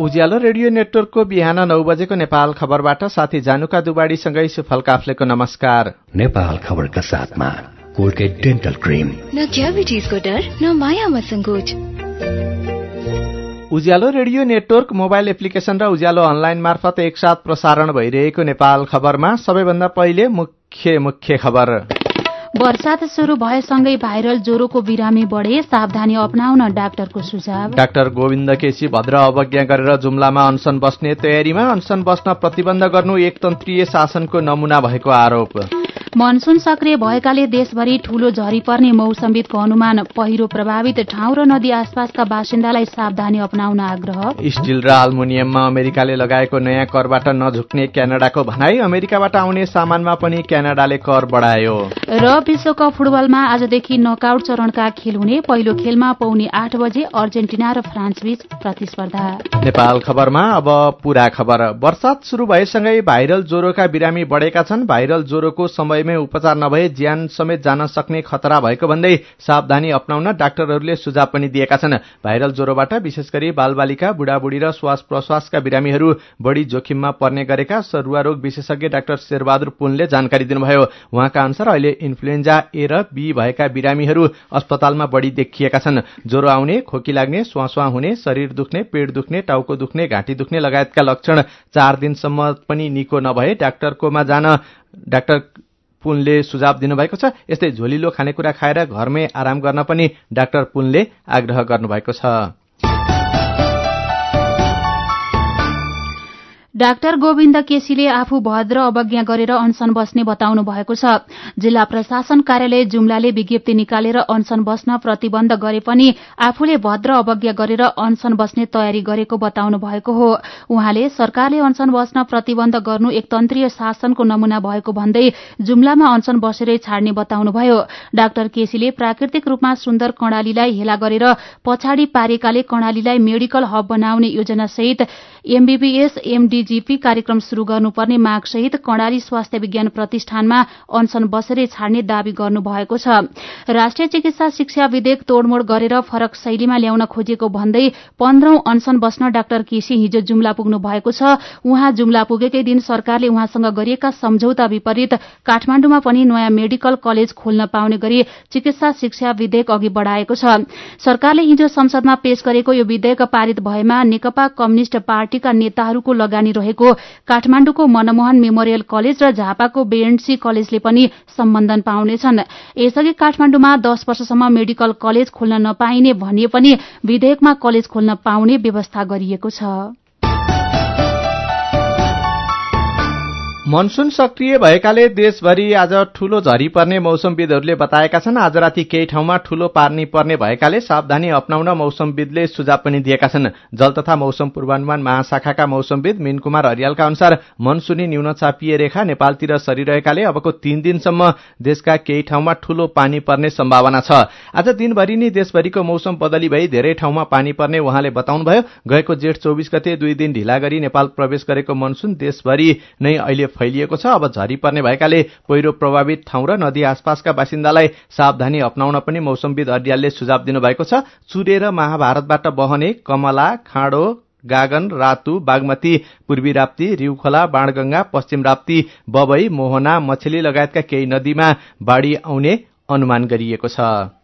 उज्यालो radio नेटवर्कको बिहान नौ बजेको नेपाल खबरबाट साथी जानुका दुबाडीसँगै सुफल काफ्लेको नमस्कार। नेपाल खबरका साथमा कोलगेट डेन्टल क्रिम। न क्याभिटिजको डर न मायामा सङ्कोच। Ujyaalo radio network mobile application र उज्यालो अनलाइन मार्फत एकसाथ प्रसारण भइरहेको नेपाल खबरमा सबैभन्दा पहिले मुख्य मुख्य खबर। वर्षात शुरू भएसँगै भाइरल ज्वरोको बिरामी बढे सावधानी अप्नाउन डाक्टरको सुझाव। डाक्टर गोविन्द केसी भद्र अवज्ञा गरेर जुम्लामा अनसन बस्ने तयारीमा अनसन बस्न प्रतिबन्ध गर्नु एकतन्त्रीय शासनको नमूना भएको आरोप। मनसून सक्रिय भएकाले देशभरि ठूलो झरी पर्ने मौसमविदको अनुमान पहिरो प्रभावित ठाउँ र नदी आसपासका बासिन्दालाई सावधानी अप्नाउन आग्रह। स्टील र अल्मुनियममा अमेरिकाले लगाएको नयाँ करबाट नझुक्ने क्यानाडाको भनाई अमेरिकाबाट आउने सामानमा पनि क्यानाडाले कर बढायो। र विश्वकप फुटबलमा आजदेखि नकआउट चरणका खेल हुने पहिलो खेलमा पौने आठ बजे अर्जेन्टिना र फ्रान्स बीच प्रतिस्पर्धा। नेपाल खबरमा अब पूरा खबर। वर्षात शुरू भएसँगै भाइरल ज्वरोका बिरामी बढेका छन्। भाइरल ज्वरोको समयमै उपचार नभए ज्यान समेत जान सक्ने खतरा भएको भन्दै सावधानी अप्नाउन डाक्टरहरूले सुझाव पनि दिएका छन्। भाइरल ज्वरोबाट विशेष गरी बालबालिका बुढाबुढी र श्वास प्रश्वासका बिरामीहरू बढ़ी जोखिममा पर्ने गरेका सरुवा रोग विशेषज्ञ डाक्टर शेरबहादुर पुनले जानकारी दिनुभयो। उहाँका अनुसार अहिले इन्फ्लुएन्जा ए र बी भएका बिरामीहरू अस्पतालमा बढ़ी देखिएका छन्। ज्वरो आउने खोकी लाग्ने स्वास्वा हुने शरीर दुख्ने पेट दुख्ने टाउको दुख्ने घाँटी दुख्ने लगायतका लक्षण चार दिनसम्म पनि निको नभए डाक्टरकोमा जान डाक्टर पुनले सुझाव दिनुभएको छ। यस्तै झोलिलो खानेकुरा खाएर घरमै आराम गर्न पनि डाक्टर पुनले आग्रह गर्नुभएको छ। डाक्टर गोविन्द केसीले आफू भद्र अवज्ञा गरेर अनसन बस्ने बताउनु भएको छ। जिल्ला प्रशासन कार्यालय जुम्लाले विज्ञप्ति निकालेर अनसन बस्न प्रतिबन्ध गरे पनि आफूले भद्र अवज्ञा गरेर अनसन बस्ने तयारी गरेको बताउनु भएको हो। उहाँले सरकारले अनसन बस्न प्रतिबन्ध गर्नु एकतन्त्रीय शासनको नमूना भएको भन्दै जुम्लामा अनसन बसेरै छाड्ने बताउनुभयो। डाक्टर केसीले प्राकृतिक रूपमा सुन्दर कर्णालीलाई हेला गरेर पछाडि पारेकाले कर्णालीलाई मेडिकल हब बनाउने योजनासहित एमबीबीएस एमडीजीपी कार्यक्रम शुरू गर्नुपर्ने मागसहित कर्णाली स्वास्थ्य विज्ञान प्रतिष्ठानमा अनसन बसेरै छाड्ने दावी गर्नु भएको छ। राष्ट्रिय चिकित्सा शिक्षा विधेयक तोड़मोड़ गरेर फरक शैलीमा ल्याउन खोजेको भन्दै पन्ध्रौं अनसन बस्न डाक्टर केसी हिजो जुम्ला पुग्नु भएको छ। उहाँ जुम्ला पुगेकै दिन सरकारले उहाँसँग गरिएका सम्झौता विपरीत काठमाण्डुमा पनि नयाँ मेडिकल कलेज खोल्न पाउने गरी चिकित्सा शिक्षा विधेयक अघि बढ़ाएको छ। सरकारले हिजो संसदमा पेश गरेको यो विधेयक पारित भएमा नेकपा कम्युनिष्ट पार्टी पार्टीका नेताहरूको लगानी रहेको काठमाण्डुको मनमोहन मेमोरियल कलेज र झापाको बेएनसी कलेजले पनि सम्बन्धन पाउनेछन्। यसअघि काठमाण्डुमा दश वर्षसम्म मेडिकल कलेज खोल्न नपाइने भनिए पनि विधेयकमा कलेज खोल्न पाउने व्यवस्था गरिएको छ। मनसून सक्रिय भएकाले देशभरि आज ठूलो झरी पर्ने मौसमविदहरूले बताएका छन्। आज राति केही ठाउँमा ठूलो पार्नी पर्ने भएकाले सावधानी अप्नाउन मौसमविदले सुझाव पनि दिएका छन्। जल तथा मौसम पूर्वानुमान महाशाखाका मौसमविद मीन कुमार हरियालका अनुसार मनसूनी न्यूनचापीय रेखा नेपालतिर सरिरहेकाले अबको तीन दिनसम्म देशका केही ठाउँमा ठूलो पानी पर्ने सम्भावना छ। आज दिनभरि नै देशभरिको मौसम बदली भई धेरै ठाउँमा पानी पर्ने उहाँले बताउनुभयो। गएको जेठ चौबिस गते दुई दिन ढिला गरी नेपाल प्रवेश गरेको मनसून देशभरि नै अहिले फैलिएको छ। अब झरी पर्ने भएकाले पहिरो प्रभावित ठाउँ र नदी आसपासका बासिन्दालाई सावधानी अप्नाउन पनि मौसमविद अड्यालले सुझाव दिनुभएको छ। चुरेर महाभारतबाट बहने कमला खाँडो गागन रातु बागमती पूर्वी राप्ती रिउखोला बाणगंगा पश्चिम राप्ती बबई मोहना मछली लगायतका केही नदीमा बाढ़ी आउने अनुमान गरिएको छ।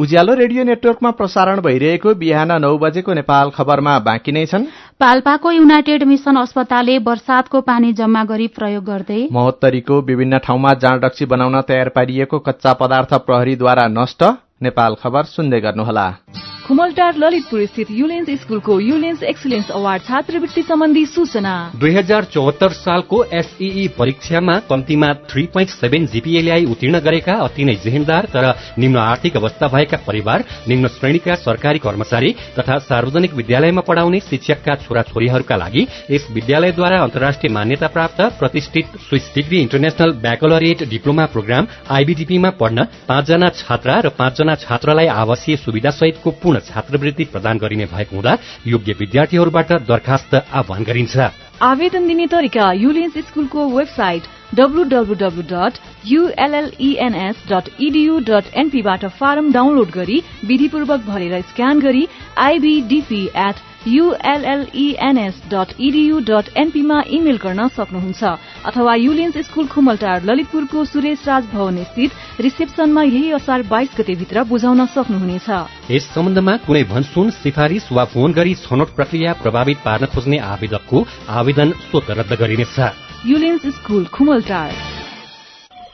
उज्यालो रेडियो नेटवर्कमा प्रसारण भइरहेको बिहान नौ बजेको नेपाल खबरमा बाँकी नै छन्। पाल्पाको युनाइटेड मिशन अस्पतालले वर्षातको पानी जम्मा गरी प्रयोग गर्दै महोत्तरीको विभिन्न ठाउँमा जाँड रक्सी बनाउन तयार पारिएको कच्चा पदार्थ प्रहरीद्वारा नष्ट नेपाल खबर सुन्दै गर्नुहोला। खुमलटार ललितपुर स्थित युलेन्स स्कुलको युलेन्स एक्सिलेन्स अवार्ड छात्रवृत्ति सम्बन्धी सूचना। दुई हजार चौहत्तर सालको एसईई परीक्षामा कम्तीमा थ्री पोइन्ट सेभेन जीपीए ल्याई उत्तीर्ण गरेका अति नै जेहेन्दार तर निम्न आर्थिक अवस्था भएका परिवार निम्न श्रेणीका सरकारी कर्मचारी तथा सार्वजनिक विद्यालयमा पढ़ाउने शिक्षकका छोराछोरीहरूका लागि यस विद्यालयद्वारा अन्तर्राष्ट्रिय मान्यता प्राप्त प्रतिष्ठित Swiss degree international baccalaureate diploma programme आईबीडीपीमा पढ्न पाँचजना छात्रा र पाँचजना छात्रालाई आवासीय सुविधा सहितको पूर्ण छात्रवृत्ति प्रदान गरिने भएको हुँदा योग्य विद्यार्थीहरूबाट दरखास्त आह्वान गरिन्छ। आवेदन दिने तरिका युलेन्स स्कुलको वेबसाइट डब्लूडब्लूडब्लू एनपीबाट फारम डाउनलोड गरी विधिपूर्वक भरेर स्क्यान गरी IBDP at ullens dot edu dot एनपीमा email गर्न सक्नुहुन्छ। अथवा युलियन्स स्कूल खुमलटार ललितपुरको सुरेश राज भवन स्थित रिसेप्सनमा यही असार बाइस गतेभित्र बुझाउन सक्नुहुनेछ। यस सम्बन्धमा कुनै भनसुन सिफारिश वा फोन गरी छनौट प्रक्रिया प्रभावित पार्न खोज्ने आवेदकको आवेदन स्वत रद्द गरिनेछ। युलियन्स स्कूल खुमलटार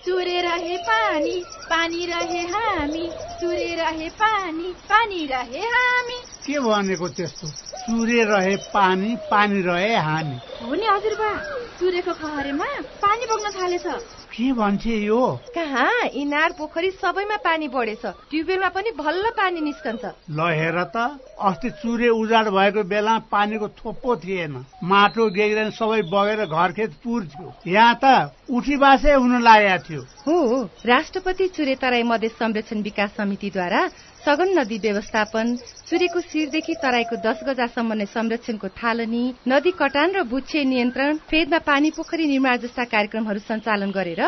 चुरे रहे पानी पानी रहे हामी। चुरे रहे पानी पानी रहे हामी। के भनेको त्यस्तो? चुरे रहे पानी पानी रहे हामी। हो नि हजुरबा चुरेको खहरेमा पानी बग्न थालेछ। के भन्छे यो? कहाँ? इनार पोखरी सबैमा पानी बढेछ। ट्युबवेलमा पनि भल्ल पानी निस्कन्छ। ल हेर त अस्ति चुरे उजाड भएको बेला पानीको थोप्पो थिएन। माटो गेग्रेन सबै बगेर घरखेत पुर थियो यहाँ त उठी बासे हुन लागेको थियो। हो राष्ट्रपति चुरे तराई मधेस संरक्षण विकास समितिद्वारा सघन नदी व्यवस्थापन चुरेको शिरदेखि तराईको दस गजासम्म नै संरक्षणको थालनी नदी कटान र बुच्छे नियन्त्रण फेदमा पानी पोखरी निर्माण जस्ता कार्यक्रमहरू सञ्चालन गरेर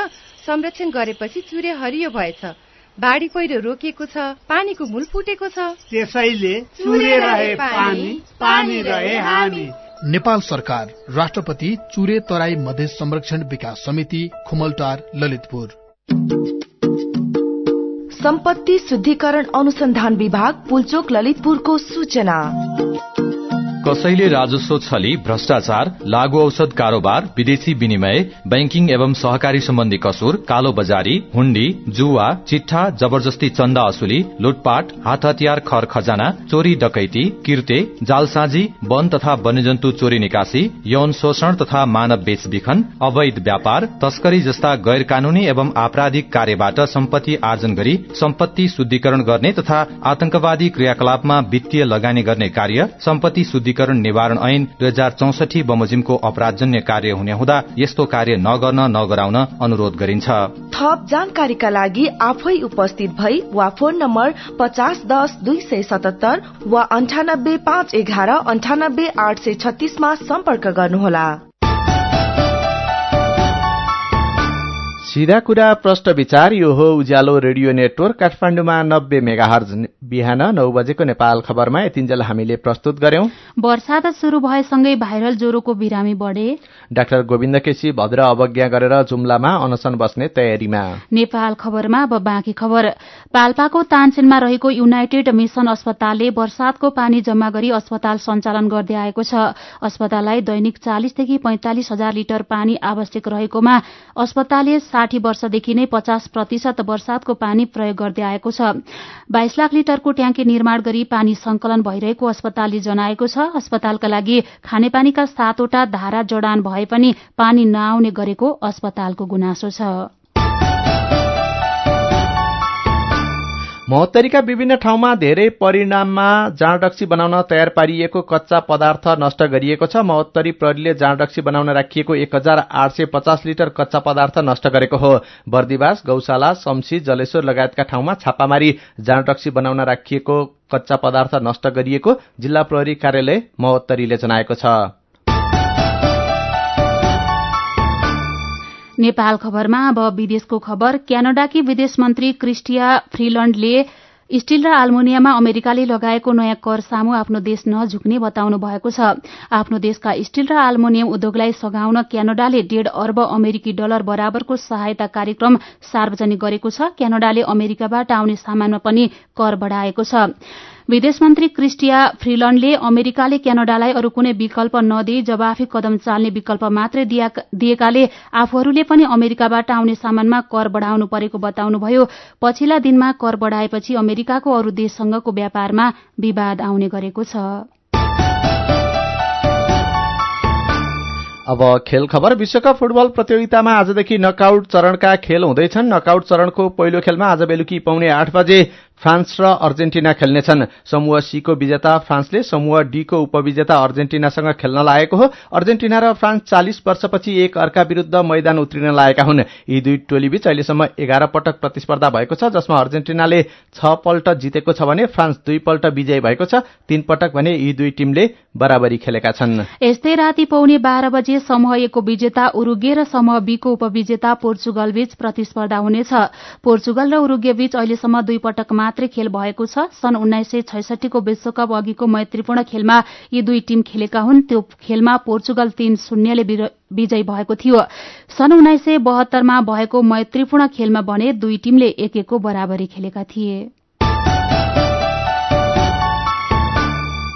संरक्षण गरेपछि चुरे हरियो भएछ। बाढी पहिरो रोकिएको छ पानीको मूल फुटेको छ। त्यसैले चुरे रहे पानी पानी रहे हामी। नेपाल सरकार राष्ट्रपति चुरे तराई मधेस संरक्षण विकास समिति खुमलटार ललितपुर। सम्पत्ति शुद्धिकरण अनुसन्धान विभाग पुलचोक ललितपुरको सूचना। कसैले राजस्व छली भ्रष्टाचार लागू औषध कारोबार विदेशी विनिमय बैंकिङ एवं सहकारी सम्बन्धी कसुर कालो बजारी हुण्डी जुवा चिट्ठा जबरजस्ती चन्दा असुली लुटपाट हात हतियार खर खजाना चोरी डकैती किर्ते जालसाजी वन तथा वन्यजन्तु चोरी निकासी यौन शोषण तथा मानव बेचबिखन अवैध व्यापार तस्करी जस्ता गैर कानूनी एवं आपराधिक कार्यबाट सम्पत्ति आर्जन गरी सम्पत्ति शुद्धिकरण गर्ने तथा आतंकवादी क्रियाकलापमा वित्तीय लगानी गर्ने कार्य सम्पत्ति शुद्धि शुद्धिकरण निवारण ऐन दुई हजार चौसठी बमोजिमको अपराधजन्य कार्य हुने हुँदा यस्तो कार्य नगर्न नगराउन अनुरोध गरिन्छ। थप जानकारीका लागि आफै उपस्थित भई वा फोन नम्बर पचास दस दुई सय सतहत्तर वा अन्ठानब्बे पाँच एघार अन्ठानब्बे आठ सय छत्तीसमा सम्पर्क गर्नुहोला। सिधा कुरा प्रष्ट विचार यो हो उज्यालो रेडियो नेटवर्क काठमाडौँमा नब्बे मेगाहर्ज बिहान नौ बजेको नेपाल खबरमा। यतिन्जेल हामीले प्रस्तुत गर्यौं। वर्षात शुरू भएसँगै भाइरल ज्वरोको बिरामी बढे। डाक्टर गोविन्द केसी भद्र अवज्ञा गरेर जुम्लामा अनसन बस्ने तयारीमा। नेपाल खबरमा अब बाँकी खबर। पाल्पाको तानसेनमा रहेको युनाइटेड मिशन अस्पतालले वर्षातको पानी जम्मा गरी अस्पताल सञ्चालन गर्दै आएको छ। अस्पताललाई दैनिक चालिसदेखि पैंतालिस हजार लिटर पानी आवश्यक रहेकोमा अस्पतालले साठी वर्षदेखि नै पचास प्रतिशत वर्षातको पानी प्रयोग गर्दै आएको छ। बाइस लाख लिटरको ट्याङ्की निर्माण गरी पानी संकलन भइरहेको अस्पतालले जनाएको छ। अस्पतालका लागि खानेपानीका सातवटा धारा जडान भए पनि पानी नआउने गरेको अस्पतालको गुनासो छ। महोत्तरीका विभिन्न ठाउँमा धेरै परिणाममा जाँडरक्सी बनाउन तयार पारिएको कच्चा पदार्थ नष्ट गरिएको छ। महोत्तरी प्रहरीले जाँडरक्सी बनाउन राखिएको एक हजार आठ सय पचास लिटर कच्चा पदार्थ नष्ट गरेको हो। बर्दिवास गौशाला शमशी जलेश्वर लगायतका ठाउँमा छापामारी जाँडरक्सी बनाउन राखिएको कच्चा पदार्थ नष्ट गरिएको जिल्ला प्रहरी कार्यालय महोत्तरीले जनाएको छ। नेपाल खबरमा अब विदेशको खबर। क्यानाडाकी विदेश मन्त्री क्रिस्टिया फ्रीलण्डले स्टील र आल्मोनियममा अमेरिकाले लगाएको नयाँ कर सामु आफ्नो देश नझुक्ने बताउनु भएको छ। आफ्नो देशका स्टील र आल्मोनियम उद्योगलाई सघाउन क्यानाडाले डेढ़ अर्ब अमेरिकी डलर बराबरको सहायता कार्यक्रम सार्वजनिक गरेको छ। क्यानाडाले अमेरिकाबाट आउने सामानमा पनि कर बढ़ाएको छ। विदेश मन्त्री क्रिस्टिया फ्रीलण्डले अमेरिकाले क्यानाडालाई अरू कुनै विकल्प नदिई जवाफी कदम चाल्ने विकल्प मात्रै दिएकाले आफूहरूले पनि अमेरिकाबाट आउने सामानमा कर बढ़ाउनु परेको बताउनुभयो। पछिल्ला दिनमा कर बढ़ाएपछि अमेरिकाको अरू देशसँगको व्यापारमा विवाद आउने गरेको छ। अब खेल खबर। विश्वकप फुटबल प्रतियोगितामा आजदेखि नकआउट चरणका खेल हुँदैछन्। नकआउट चरणको पहिलो खेलमा आज बेलुकी पाउने आठ बजे फ्रान्स र अर्जेन्टिना खेल्नेछन्। समूह सीको विजेता फ्रान्सले समूह डीको उपविजेता अर्जेन्टिनासँग खेल्न लागेको हो। अर्जेन्टिना र फ्रान्स चालिस वर्षपछि एक अर्का विरूद्ध मैदान उत्रिन लागेका हुन्। यी दुई टोलीबीच अहिलेसम्म एघार पटक प्रतिस्पर्धा भएको छ जसमा अर्जेन्टिनाले छ पल्ट जितेको छ भने फ्रान्स दुईपल्ट विजयी भएको छ। तीन पटक भने यी दुई टीमले बराबरी खेलेका छन्। यस्तै राति पौने बाह्र बजे समूह एकको विजेता उरुगे र समूह बीको उपविजेता पोर्चुगल बीच प्रतिस्पर्धा हुनेछ। पोर्चुगल र उरुगे बीच अहिलेसम्म दुई पटक मात्रै खेल भएको छ। सन् उन्नाइस सय छैसठीको विश्वकप अघिको मैत्रीपूर्ण खेलमा यी दुई टीम खेलेका हुन्। त्यो खेलमा पोर्चुगल तीन शून्यले विजयी भएको थियो। सन् उन्नाइस सय बहत्तरमा भएको मैत्रीपूर्ण खेलमा भने दुई टीमले एक एकको बराबरी खेलेका थिए।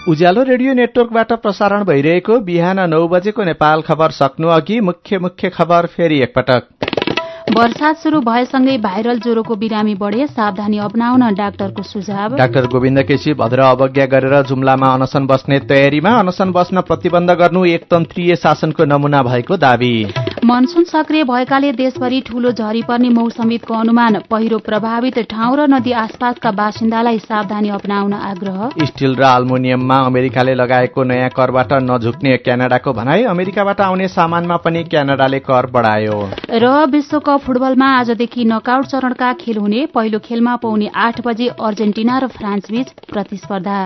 उज्यालो रेडियो नेटवर्कबाट प्रसारण भइरहेको बिहान नौ बजेको नेपाल खबर सक्नु अघि मुख्य मुख्य खबर फेरि एकपटक। वर्षा शुरू भएसँगै भाइरल ज्वरोको बिरामी बढे सावधानी अप्नाउन डाक्टरको सुझाव। डाक्टर गोविन्द केसी भद्र अवज्ञा गरेर जुम्लामा अनसन बस्ने तयारीमा अनसन बस्न प्रतिबन्ध गर्नु एकतन्त्रीय शासनको नमूना भएको दावी। मनसून सक्रिय भएकाले देशभरि ठूलो झरी पर्ने मौसमितको अनुमान। पहिरो प्रभावित ठाउँ र नदी आसपासका बासिन्दालाई सावधानी अप्नाउन आग्रह। स्टील र अल्मुनियममा अमेरिकाले लगाएको नयाँ करबाट नझुक्ने क्यानाडाको भनाई अमेरिकाबाट आउने सामानमा पनि क्यानाडाले कर बढायो। र विश्वकप फुटबलमा आजदेखि नकआउट चरणका खेल हुने। पहिलो खेलमा पाउने आठ बजे अर्जेन्टिना र फ्रान्स बीच प्रतिस्पर्धा।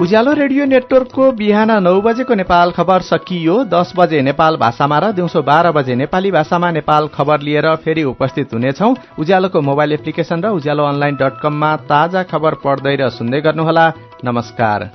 उज्यालो रेडियो नेटवर्कको बिहान नौ बजेको नेपाल खबर सकियो। दस बजे नेपाल भाषामा र दिउँसो बाह्र बजे नेपाली भाषामा नेपाल खबर लिएर फेरि उपस्थित हुनेछौ। उज्यालोको मोबाइल एप्लिकेशन र उज्यालो अनलाइन डट कममा ताजा खबर पढ्दै र सुन्दै गर्नुहोला। नमस्कार।